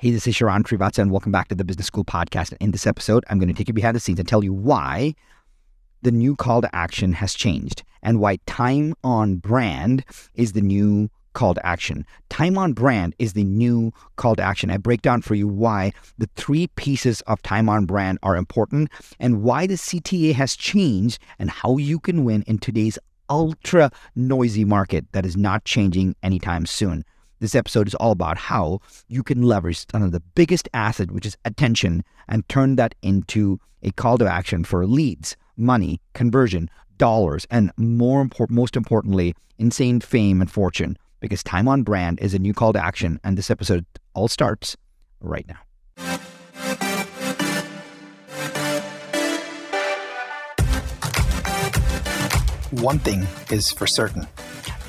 Hey, this is Sharran Srivatsaa, and welcome back to the Business School Podcast. In this episode, I'm going to take you behind the scenes and tell you why the new call to action has changed and why time on brand is the new call to action. Time on brand is the new call to action. I break down for you why the three pieces of time on brand are important and why the CTA has changed and how you can win in today's ultra noisy market that is not changing anytime soon. This episode is all about how you can leverage one of the biggest asset, which is attention, and turn that into a call to action for leads, money, conversion, dollars, and more most importantly, insane fame and fortune. Because time on brand is a new call to action, and this episode all starts right now. One thing is for certain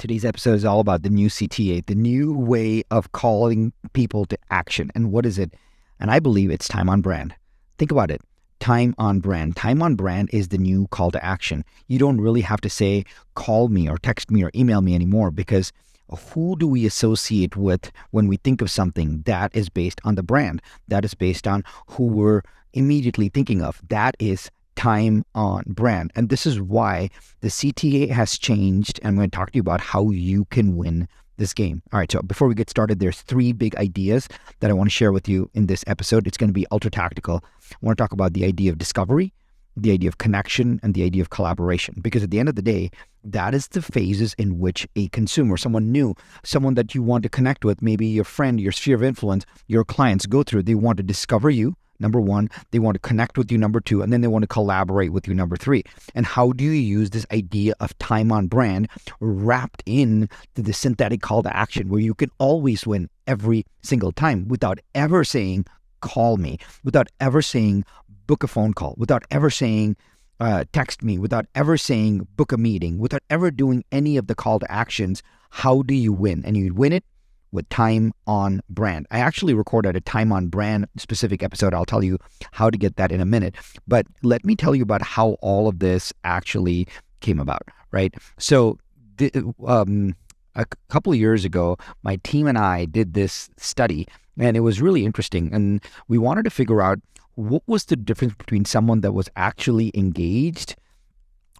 Today's episode is all about the new CTA, the new way of calling people to action. And what is it? And I believe it's time on brand. Think about it. Time on brand. Time on brand is the new call to action. You don't really have to say, call me or text me or email me anymore because who do we associate with when we think of something that is based on the brand? That is based on who we're immediately thinking of. That is time on brand. And this is why the CTA has changed. And I'm going to talk to you about how you can win this game. All right, so before we get started, there's three big ideas that I want to share with you in this episode. It's going to be ultra tactical. I want to talk about the idea of discovery, the idea of connection, and the idea of collaboration. Because at the end of the day, that is the phases in which a consumer, someone new, someone that you want to connect with, maybe your friend, your sphere of influence, your clients go through, they want to discover you Number one, they want to connect with you. Number two, and then they want to collaborate with you. Number three. And how do you use this idea of time on brand wrapped in to the synthetic call to action where you can always win every single time without ever saying, call me, without ever saying, book a phone call, without ever saying, uh, text me, without ever saying, book a meeting, without ever doing any of the call to actions. How do you win? And you win it with time on brand. I actually recorded a time on brand specific episode. I'll tell you how to get that in a minute. But let me tell you about how all of this actually came about, right? So, um, a couple of years ago, my team and I did this study, and it was really interesting. And we wanted to figure out what was the difference between someone that was actually engaged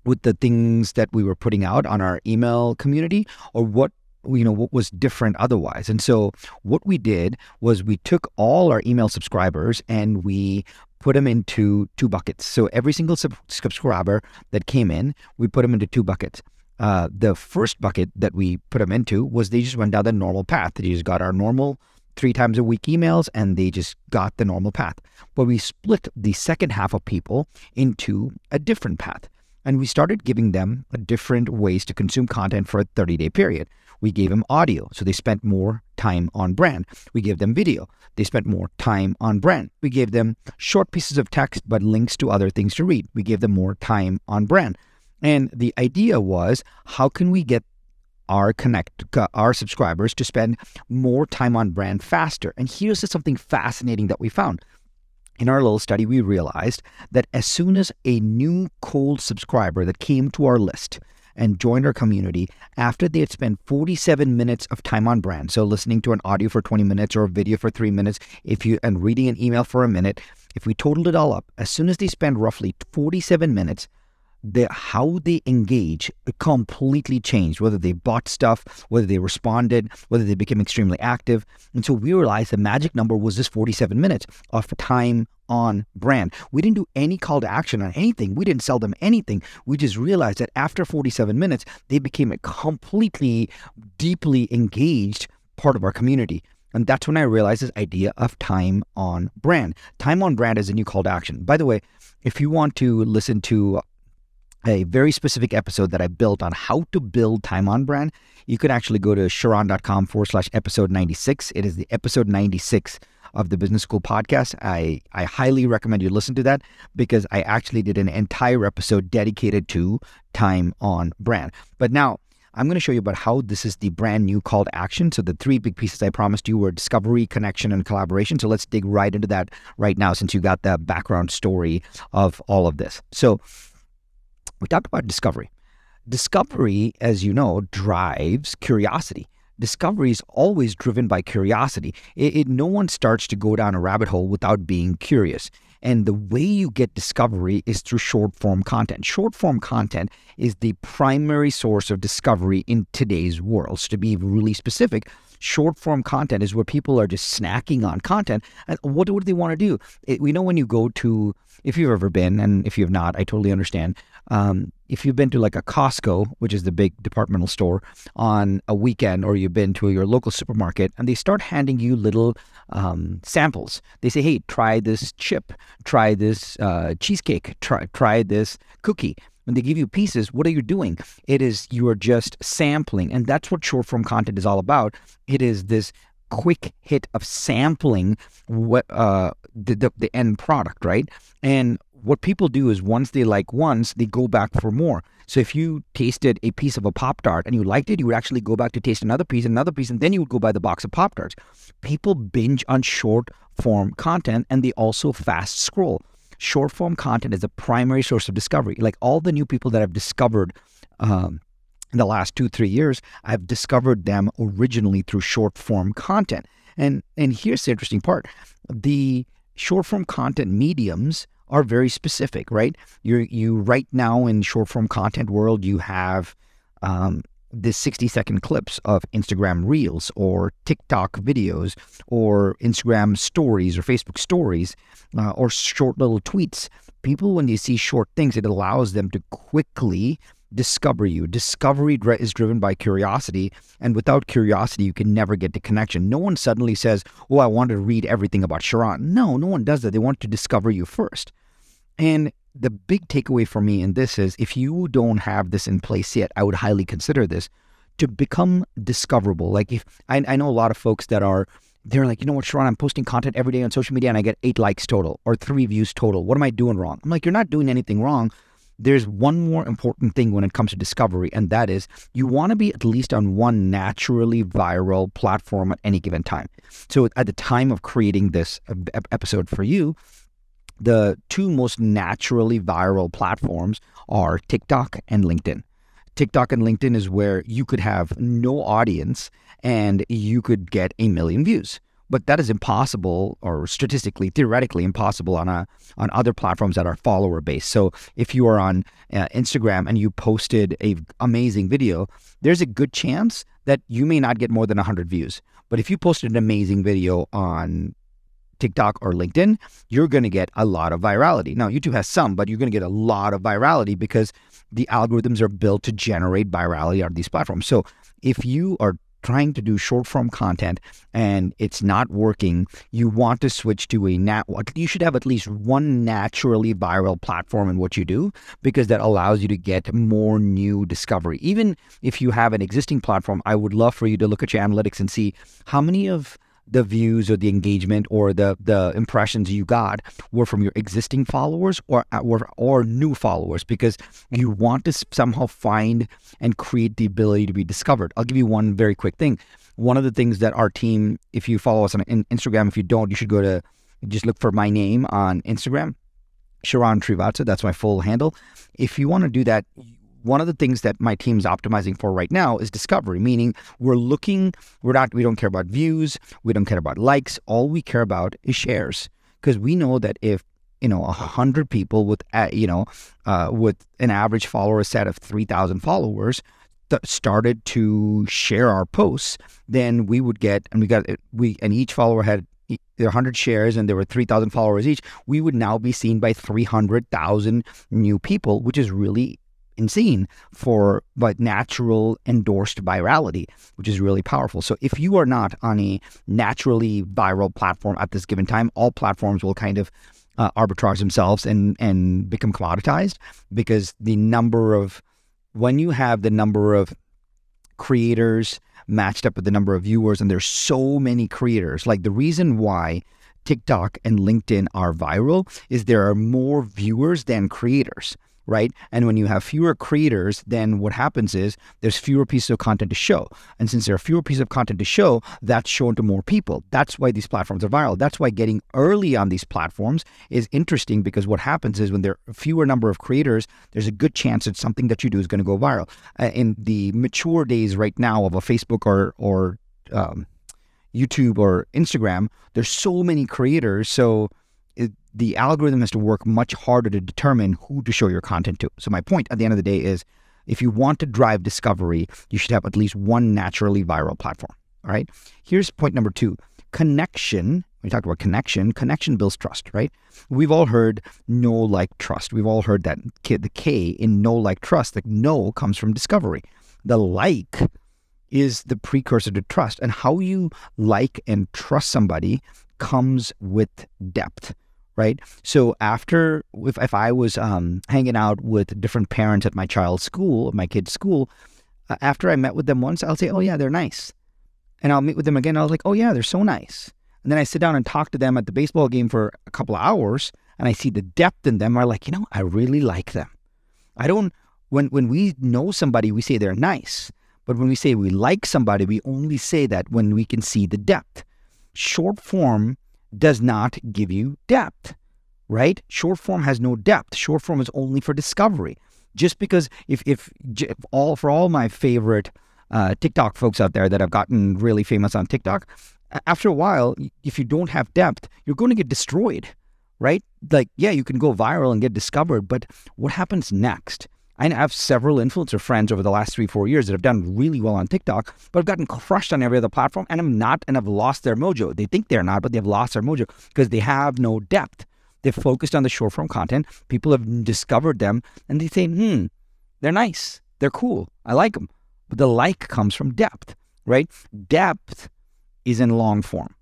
with the things that we were putting out on our email community or what you know what was different otherwise. And so what we did was we took all our email subscribers and we put them into two buckets. So every single sub- subscriber that came in we put them into two buckets. Uh, the first bucket that we put them into was they just went down the normal path. They just got our normal three times a week emails and they just got the normal path. But we split the second half of people into a different path. And we started giving them different ways to consume content for a 30 day period we gave them audio, so they spent more time on brand. We gave them video, they spent more time on brand. We gave them short pieces of text, but links to other things to read. We gave them more time on brand. And the idea was how can we get our connect uh, our subscribers to spend more time on brand faster? And here's something fascinating that we found. In our little study, we realized that as soon as a new cold subscriber that came to our list and joined our community after they had spent 47 minutes of time on brand. So listening to an audio for 20 minutes or a video for 3 minutes if you and reading an email for a minute, if we totaled it all up, as soon as they spend roughly 47 minutes the how they engage completely changed whether they bought stuff whether they responded whether they became extremely active. And so we realized the magic number was this 47 minutes of time on brand. We didn't do any call to action on anything. We didn't sell them anything. We just realized that after 47 minutes they became a completely deeply engaged part of our community. And that's when I realized this idea of time on brand. Time on brand is a new call to action. By the way, if you want to listen to a very specific episode that I built on how to build time on brand, you could actually go to sharran.com forward slash episode 96. It is the episode 96 of the Business School podcast. I, I highly recommend you listen to that because I actually did an entire episode dedicated to time on brand. But now, I'm going to show you about how this is the brand new call to action. So the three big pieces I promised you were discovery, connection, and collaboration. So let's dig right into that right now since you got the background story of all of this. So we talked about discovery. Discovery, as you know, drives curiosity. Discovery is always driven by curiosity. It, it, no one starts to go down a rabbit hole without being curious. And the way you get discovery is through short form content. Short form content is the primary source of discovery in today's world. So, to be really specific, short form content is where people are just snacking on content. And what, do they want to do? It, we know when you go to, if you've ever been, and if you have not, I totally understand. Um, if you've been to like a Costco, which is the big departmental store, on a weekend, or you've been to your local supermarket, and they start handing you little um, samples. They say, "Hey, try this chip, try this uh, cheesecake, try try this cookie." When they give you pieces, what are you doing? It is you are just sampling, and that's what short form content is all about. It is this quick hit of sampling what uh, the, the the end product, right? And what people do is once they like once, they go back for more. So if you tasted a piece of a Pop Tart and you liked it, you would actually go back to taste another piece, another piece, and then you would go buy the box of Pop Tarts. People binge on short form content and they also fast scroll. Short form content is a primary source of discovery. Like all the new people that I've discovered um, in the last two, three years, I've discovered them originally through short form content. And and here's the interesting part. The short form content mediums are very specific, right? You you right now in short form content world, you have um, the 60 second clips of Instagram Reels or TikTok videos or Instagram stories or Facebook stories uh, or short little tweets. People, when they see short things, it allows them to quickly discover you. Discovery is driven by curiosity, and without curiosity, you can never get to connection. No one suddenly says, Oh, I want to read everything about Sharran. No, no one does that. They want to discover you first. And the big takeaway for me in this is if you don't have this in place yet, I would highly consider this to become discoverable. Like if I, I know a lot of folks that are they're like, you know what, Sharran, I'm posting content every day on social media and I get eight likes total or three views total. What am I doing wrong? I'm like, you're not doing anything wrong. There's one more important thing when it comes to discovery, and that is you want to be at least on one naturally viral platform at any given time. So at the time of creating this episode for you, the two most naturally viral platforms are TikTok and LinkedIn. TikTok and LinkedIn is where you could have no audience and you could get a million views. But that is impossible or statistically theoretically impossible on a on other platforms that are follower based. So if you are on uh, Instagram and you posted a amazing video, there's a good chance that you may not get more than 100 views. But if you posted an amazing video on TikTok or LinkedIn, you're going to get a lot of virality. Now, YouTube has some, but you're going to get a lot of virality because the algorithms are built to generate virality on these platforms. So if you are trying to do short form content and it's not working, you want to switch to a nat. You should have at least one naturally viral platform in what you do because that allows you to get more new discovery. Even if you have an existing platform, I would love for you to look at your analytics and see how many of the views or the engagement or the the impressions you got were from your existing followers or uh, or, or new followers because you want to somehow find and create the ability to be discovered. I'll give you one very quick thing. One of the things that our team, if you follow us on Instagram, if you don't, you should go to just look for my name on Instagram, Sharran Srivatsaa. That's my full handle. If you want to do that, one of the things that my team's optimizing for right now is discovery, meaning we're looking, we're not, we don't care about views, we don't care about likes. All we care about is shares. Because we know that if you know a hundred people with uh, you know uh, with an average follower set of three thousand followers started to share our posts, then we would get and we got we and each follower had there 100 shares and there were 3,000 followers each, we would now be seen by 300,000 new people, which is really insane for but natural endorsed virality, which is really powerful. So if you are not on a naturally viral platform at this given time, all platforms will kind of uh, arbitrage themselves and and become commoditized because the number of when you have the number of creators matched up with the number of viewers and there's so many creators like the reason why TikTok and LinkedIn are viral is there are more viewers than creators right? And when you have fewer creators, then what happens is there's fewer pieces of content to show. And since there are fewer pieces of content to show, that's shown to more people. That's why these platforms are viral. That's why getting early on these platforms is interesting because what happens is when there are fewer number of creators, there's a good chance that something that you do is going to go viral. Uh, in the mature days right now of a Facebook or or um, YouTube or Instagram, there's so many creators. So the algorithm has to work much harder to determine who to show your content to. So my point at the end of the day is if you want to drive discovery, you should have at least one naturally viral platform. All right. Here's point number two connection. We talked about connection. Connection builds trust, right? We've all heard know like, trust. We've all heard that the K in know like, trust. The know comes from discovery. The like is the precursor to trust. And how you like and trust somebody comes with depth right? So after, if, if I was um, hanging out with different parents at my child's school, my kid's school, uh, after I met with them once, I'll say, oh yeah, they're nice. And I'll meet with them again. I was like, oh yeah, they're so nice. And then I sit down and talk to them at the baseball game for a couple of hours, and I see the depth in them. I'm like, you know, I really like them. I don't. When when we know somebody, we say they're nice. But when we say we like somebody, we only say that when we can see the depth. Short form does not give you depth, right? Short form has no depth. Short form is only for discovery. Just because if if, if all for all my favorite uh, TikTok folks out there that have gotten really famous on TikTok, after a while, if you don't have depth, you're going to get destroyed, right? Like, yeah, you can go viral and get discovered, but what happens next? I have several influencer friends over the last three, four years that have done really well on TikTok, but have gotten crushed on every other platform and have not and have lost their mojo. They think they're not, but they've lost their mojo because they have no depth. They've focused on the short form content. People have discovered them and they say, hmm, they're nice. They're cool. I like them. But the like comes from depth, right? Depth is in long form.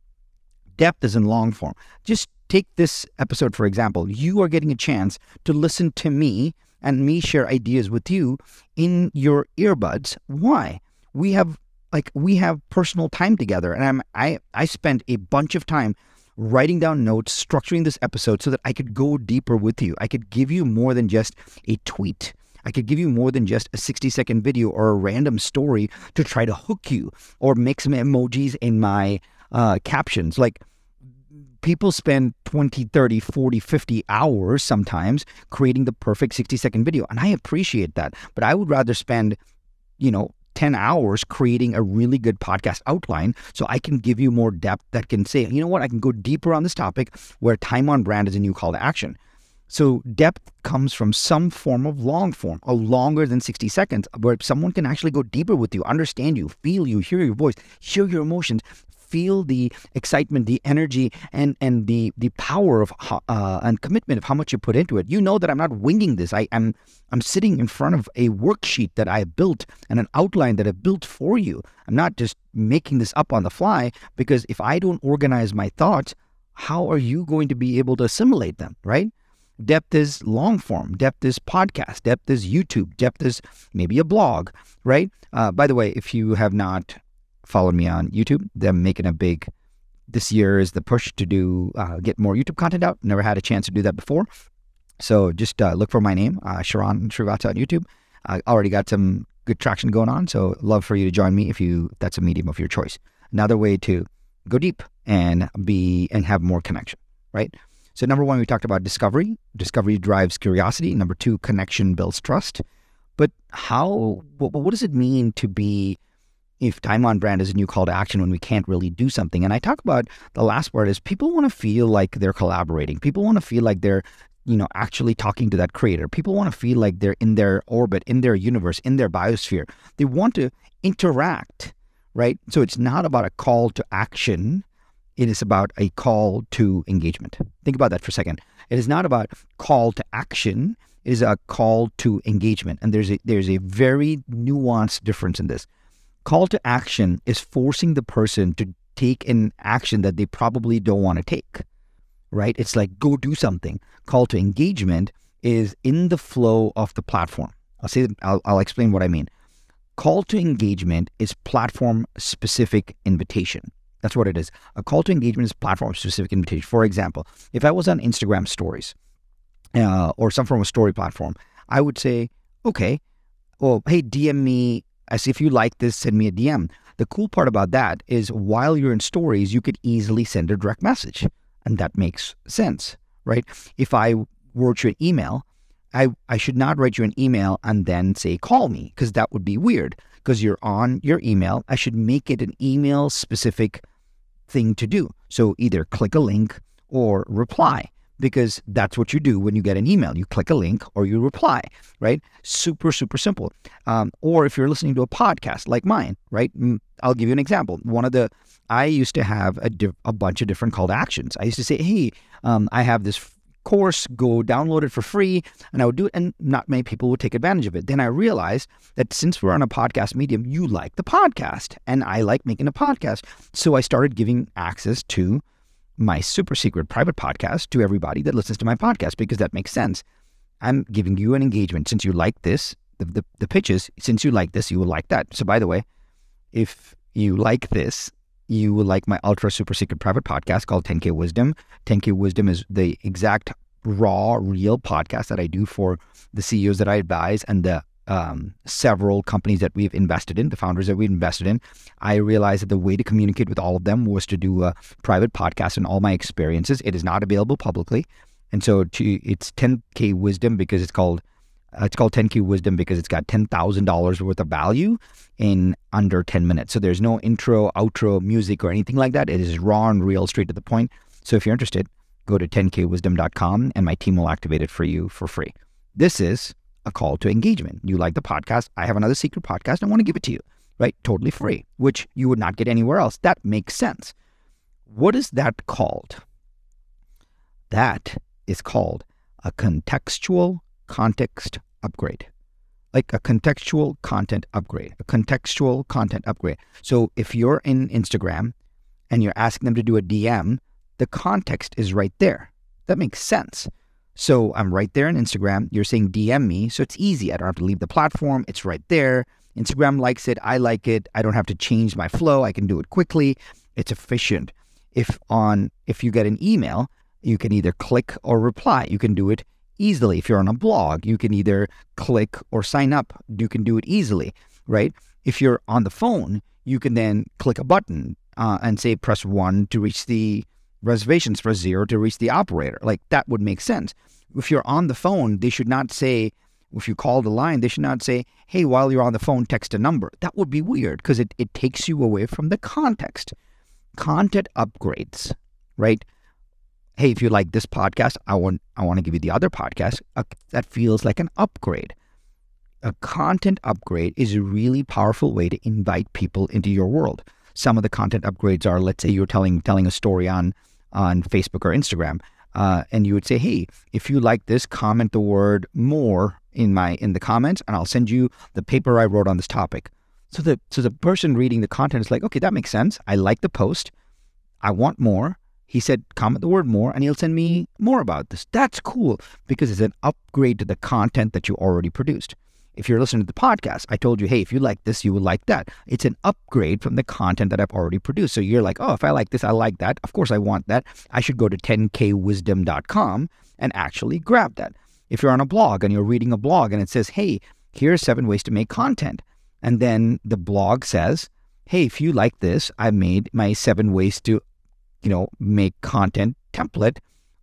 Depth is in long form. Just take this episode, for example. You are getting a chance to listen to me and me share ideas with you in your earbuds. Why? We have like we have personal time together and I'm I I spent a bunch of time writing down notes, structuring this episode so that I could go deeper with you. I could give you more than just a tweet. I could give you more than just a 60 second video or a random story to try to hook you or make some emojis in my uh, captions. Like people spend 20, 30, 40, 50 hours sometimes creating the perfect 60 second video. And I appreciate that. But I would rather spend, you know, 10 hours creating a really good podcast outline so I can give you more depth that can say, you know what, I can go deeper on this topic where time on brand is a new call to action. So depth comes from some form of long form, or longer than 60 seconds, where someone can actually go deeper with you, understand you, feel you, hear your voice, hear your emotions, feel the excitement, the energy, and and the the power of uh, and commitment of how much you put into it. You know that I'm not winging this. I am I'm sitting in front of a worksheet that I built and an outline that I built for you. I'm not just making this up on the fly because if I don't organize my thoughts, how are you going to be able to assimilate them, right? Depth is long form. Depth is podcast. Depth is YouTube. Depth is maybe a blog, right? Uh, by the way, if you have not followed me on YouTube. Them making a big this year is the push to do uh, get more YouTube content out. Never had a chance to do that before, so just uh, look for my name, uh, Sharran Srivatsaa on YouTube. I already got some good traction going on, so love for you to join me if you if that's a medium of your choice. Another way to go deep and be and have more connection, right? So number one, we talked about discovery. Discovery drives curiosity. Number two, connection builds trust. But how? What, what does it mean to be if time on brand is a new call to action when we can't really do something. And I talk about the last part is people want to feel like they're collaborating. People want to feel like they're, you know, actually talking to that creator. People want to feel like they're in their orbit, in their universe, in their biosphere. They want to interact, right? So it's not about a call to action. It is about a call to engagement. Think about that for a second. It is not about call to action. It is a call to engagement. And there's a there's a very nuanced difference in this call to action is forcing the person to take an action that they probably don't want to take. right? It's like go do something. Call to engagement is in the flow of the platform. I'll say I'll, I'll explain what I mean. Call to engagement is platform specific invitation. That's what it is. A call to engagement is platform specific invitation. For example, if I was on Instagram stories uh, or some form of story platform, I would say, okay, well, hey, DM me as if you like this, send me a DM. The cool part about that is while you're in stories, you could easily send a direct message. And that makes sense, right? If I wrote you an email, I, I should not write you an email and then say, call me, because that would be weird. Because you're on your email, I should make it an email specific thing to do. So either click a link or reply because that's what you do when you get an email. You click a link or you reply, right? Super, super simple. Um, or if you're listening to a podcast like mine, right? I'll give you an example. One of the, I used to have a, a bunch of different call to actions. I used to say, hey, um, I have this course, go download it for free. And I would do it, and not many people would take advantage of it. Then I realized that since we're on a podcast medium, you like the podcast, and I like making a podcast. So I started giving access to my super secret private podcast to everybody that listens to my podcast because that makes sense. I'm giving you an engagement. Since you like this, the, the, the pitches, since you like this, you will like that. So, by the way, if you like this, you will like my ultra super secret private podcast called 10K Wisdom. 10K Wisdom is the exact raw, real podcast that I do for the CEOs that I advise and the um, several companies that we've invested in, the founders that we've invested in, I realized that the way to communicate with all of them was to do a private podcast and all my experiences. It is not available publicly, and so to, it's 10k wisdom because it's called uh, it's called 10k wisdom because it's got ten thousand dollars worth of value in under 10 minutes. So there's no intro, outro, music, or anything like that. It is raw and real, straight to the point. So if you're interested, go to 10kwisdom.com and my team will activate it for you for free. This is a call to engagement. You like the podcast. I have another secret podcast. I want to give it to you, right? Totally free, which you would not get anywhere else. That makes sense. What is that called? That is called a contextual context upgrade. Like a contextual content upgrade, a contextual content upgrade. So if you're in Instagram and you're asking them to do a DM, the context is right there. That makes sense. So I'm right there on Instagram. You're saying DM me. So it's easy. I don't have to leave the platform. It's right there. Instagram likes it. I like it. I don't have to change my flow. I can do it quickly. It's efficient. If on if you get an email, you can either click or reply. You can do it easily. If you're on a blog, you can either click or sign up. You can do it easily, right? If you're on the phone, you can then click a button uh, and say press one to reach the reservations, press zero to reach the operator. Like that would make sense if you're on the phone, they should not say, if you call the line, they should not say, hey, while you're on the phone, text a number. That would be weird because it, it takes you away from the context. Content upgrades, right? Hey, if you like this podcast, I want I want to give you the other podcast. Uh, that feels like an upgrade. A content upgrade is a really powerful way to invite people into your world. Some of the content upgrades are, let's say you're telling telling a story on on Facebook or Instagram uh, and you would say, "Hey, if you like this, comment the word more in my in the comments, and I'll send you the paper I wrote on this topic." So the so the person reading the content is like, "Okay, that makes sense. I like the post. I want more." He said, "Comment the word more, and he'll send me more about this." That's cool because it's an upgrade to the content that you already produced. If you're listening to the podcast, I told you, hey, if you like this, you will like that. It's an upgrade from the content that I've already produced. So you're like, oh, if I like this, I like that. Of course, I want that. I should go to 10kwisdom.com and actually grab that. If you're on a blog and you're reading a blog and it says, hey, here's seven ways to make content. And then the blog says, hey, if you like this, I made my seven ways to, you know, make content template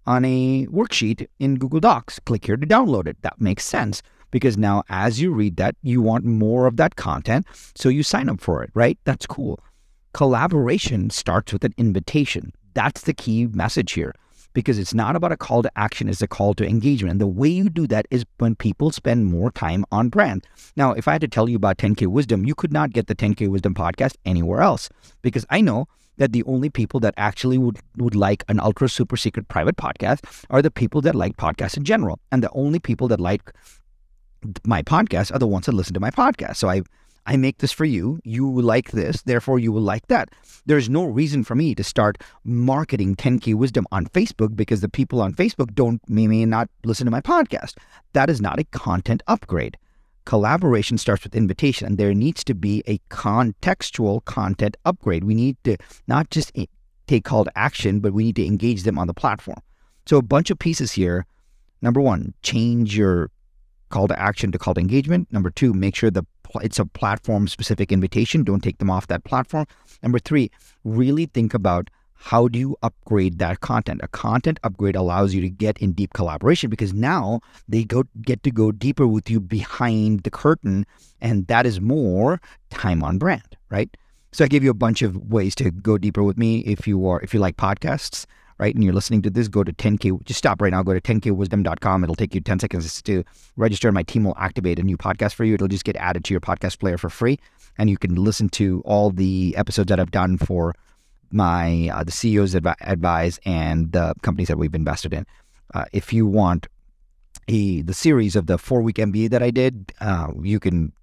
on a worksheet in Google Docs. Click here to download it. That makes sense because now as you read that, you want more of that content. So you sign up for it, right? That's cool. Collaboration starts with an invitation. That's the key message here because it's not about a call to action, it's a call to engagement. And the way you do that is when people spend more time on brand. Now, if I had to tell you about 10K Wisdom, you could not get the 10K Wisdom podcast anywhere else because I know that the only people that actually would, would like an ultra super secret private podcast are the people that like podcasts in general. And the only people that like my podcasts are the ones that listen to my podcast. So I I make this for you. You like this, therefore you will like that. There's no reason for me to start marketing 10K wisdom on Facebook because the people on Facebook don't may, may not listen to my podcast. That is not a content upgrade. Collaboration starts with invitation, and there needs to be a contextual content upgrade. We need to not just take call to action, but we need to engage them on the platform. So, a bunch of pieces here. Number one, change your call to action to call to engagement. Number two, make sure the it's a platform specific invitation. Don't take them off that platform. Number three, really think about how do you upgrade that content? A content upgrade allows you to get in deep collaboration because now they go get to go deeper with you behind the curtain, and that is more time on brand, right? So I gave you a bunch of ways to go deeper with me if you are if you like podcasts right? And you're listening to this, go to 10K, just stop right now, go to 10kwisdom.com. It'll take you 10 seconds to register, my team will activate a new podcast for you. It'll just get added to your podcast player for free. And you can listen to all the episodes that I've done for my uh, the CEOs that advise and the companies that we've invested in. Uh, if you want a the series of the four week MBA that I did, uh, you can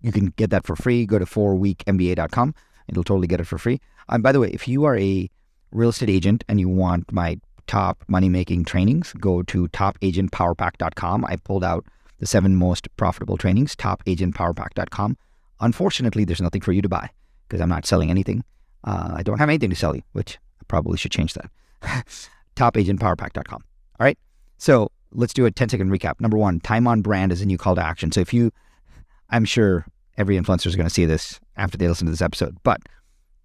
you can get that for free. Go to fourweekmba.com. It'll totally get it for free. And by the way, if you are a real estate agent and you want my top money making trainings, go to topagentpowerpack.com. I pulled out the seven most profitable trainings, topagentpowerpack.com. Unfortunately, there's nothing for you to buy because I'm not selling anything. Uh, I don't have anything to sell you, which I probably should change that. topagentpowerpack.com. All right. So let's do a 10 second recap. Number one, time on brand is a new call to action. So if you, I'm sure every influencer is going to see this after they listen to this episode, but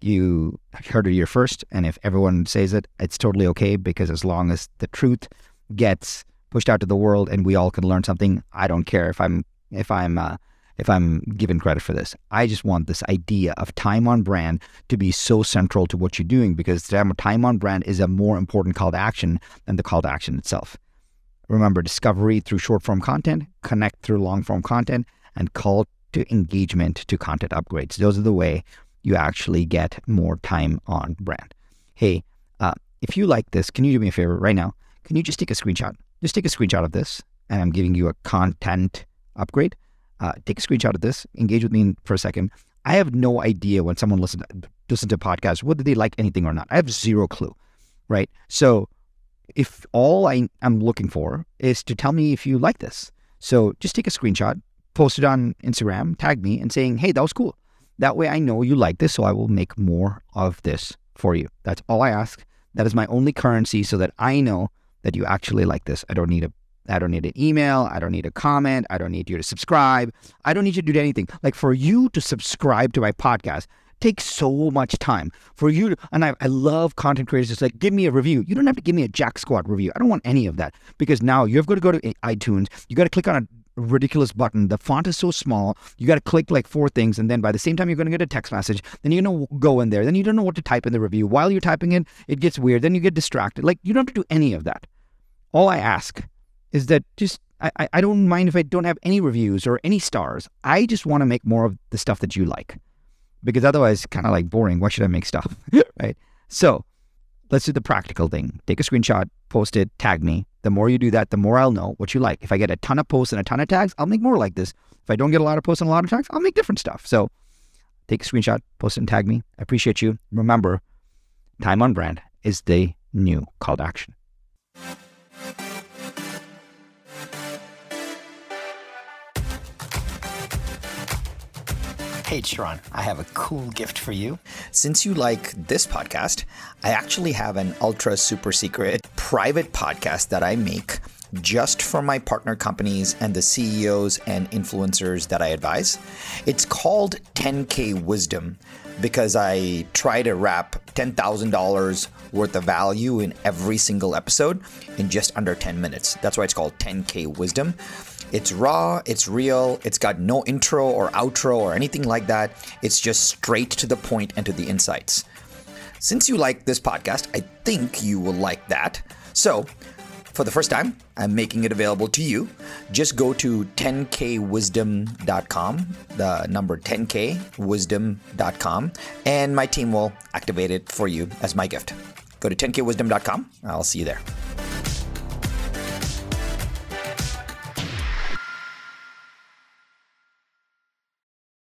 you heard it here first. And if everyone says it, it's totally okay because as long as the truth gets pushed out to the world and we all can learn something, I don't care if I'm if I'm uh, if I'm given credit for this. I just want this idea of time on brand to be so central to what you're doing because time on brand is a more important call to action than the call to action itself. Remember, discovery through short form content, connect through long form content, and call to engagement to content upgrades. Those are the way you actually get more time on brand. Hey, uh, if you like this, can you do me a favor right now? Can you just take a screenshot? Just take a screenshot of this, and I'm giving you a content upgrade. Uh, take a screenshot of this. Engage with me for a second. I have no idea when someone listens listen to podcasts whether they like anything or not. I have zero clue, right? So if all I am looking for is to tell me if you like this, so just take a screenshot, post it on Instagram, tag me, and saying, "Hey, that was cool." That way I know you like this, so I will make more of this for you. That's all I ask. That is my only currency so that I know that you actually like this. I don't need a I don't need an email. I don't need a comment. I don't need you to subscribe. I don't need you to do anything. Like for you to subscribe to my podcast takes so much time. For you to, and I, I love content creators. It's like, give me a review. You don't have to give me a Jack Squad review. I don't want any of that because now you've got to go to iTunes. You got to click on a ridiculous button. The font is so small. You got to click like four things, and then by the same time, you're going to get a text message. Then you're going to go in there. Then you don't know what to type in the review. While you're typing it, it gets weird. Then you get distracted. Like you don't have to do any of that. All I ask is that just I, I don't mind if I don't have any reviews or any stars. I just want to make more of the stuff that you like, because otherwise, it's kind of like boring. Why should I make stuff, right? So let's do the practical thing. Take a screenshot, post it, tag me. The more you do that, the more I'll know what you like. If I get a ton of posts and a ton of tags, I'll make more like this. If I don't get a lot of posts and a lot of tags, I'll make different stuff. So take a screenshot, post it, and tag me. I appreciate you. Remember, time on brand is the new call to action. Hey, Sharran, I have a cool gift for you. Since you like this podcast, I actually have an ultra super secret private podcast that I make just for my partner companies and the CEOs and influencers that I advise. It's called 10K Wisdom because I try to wrap $10,000 worth of value in every single episode in just under 10 minutes. That's why it's called 10K Wisdom. It's raw, it's real, it's got no intro or outro or anything like that. It's just straight to the point and to the insights. Since you like this podcast, I think you will like that. So, for the first time, I'm making it available to you. Just go to 10kwisdom.com, the number 10kwisdom.com, and my team will activate it for you as my gift. Go to 10kwisdom.com. I'll see you there.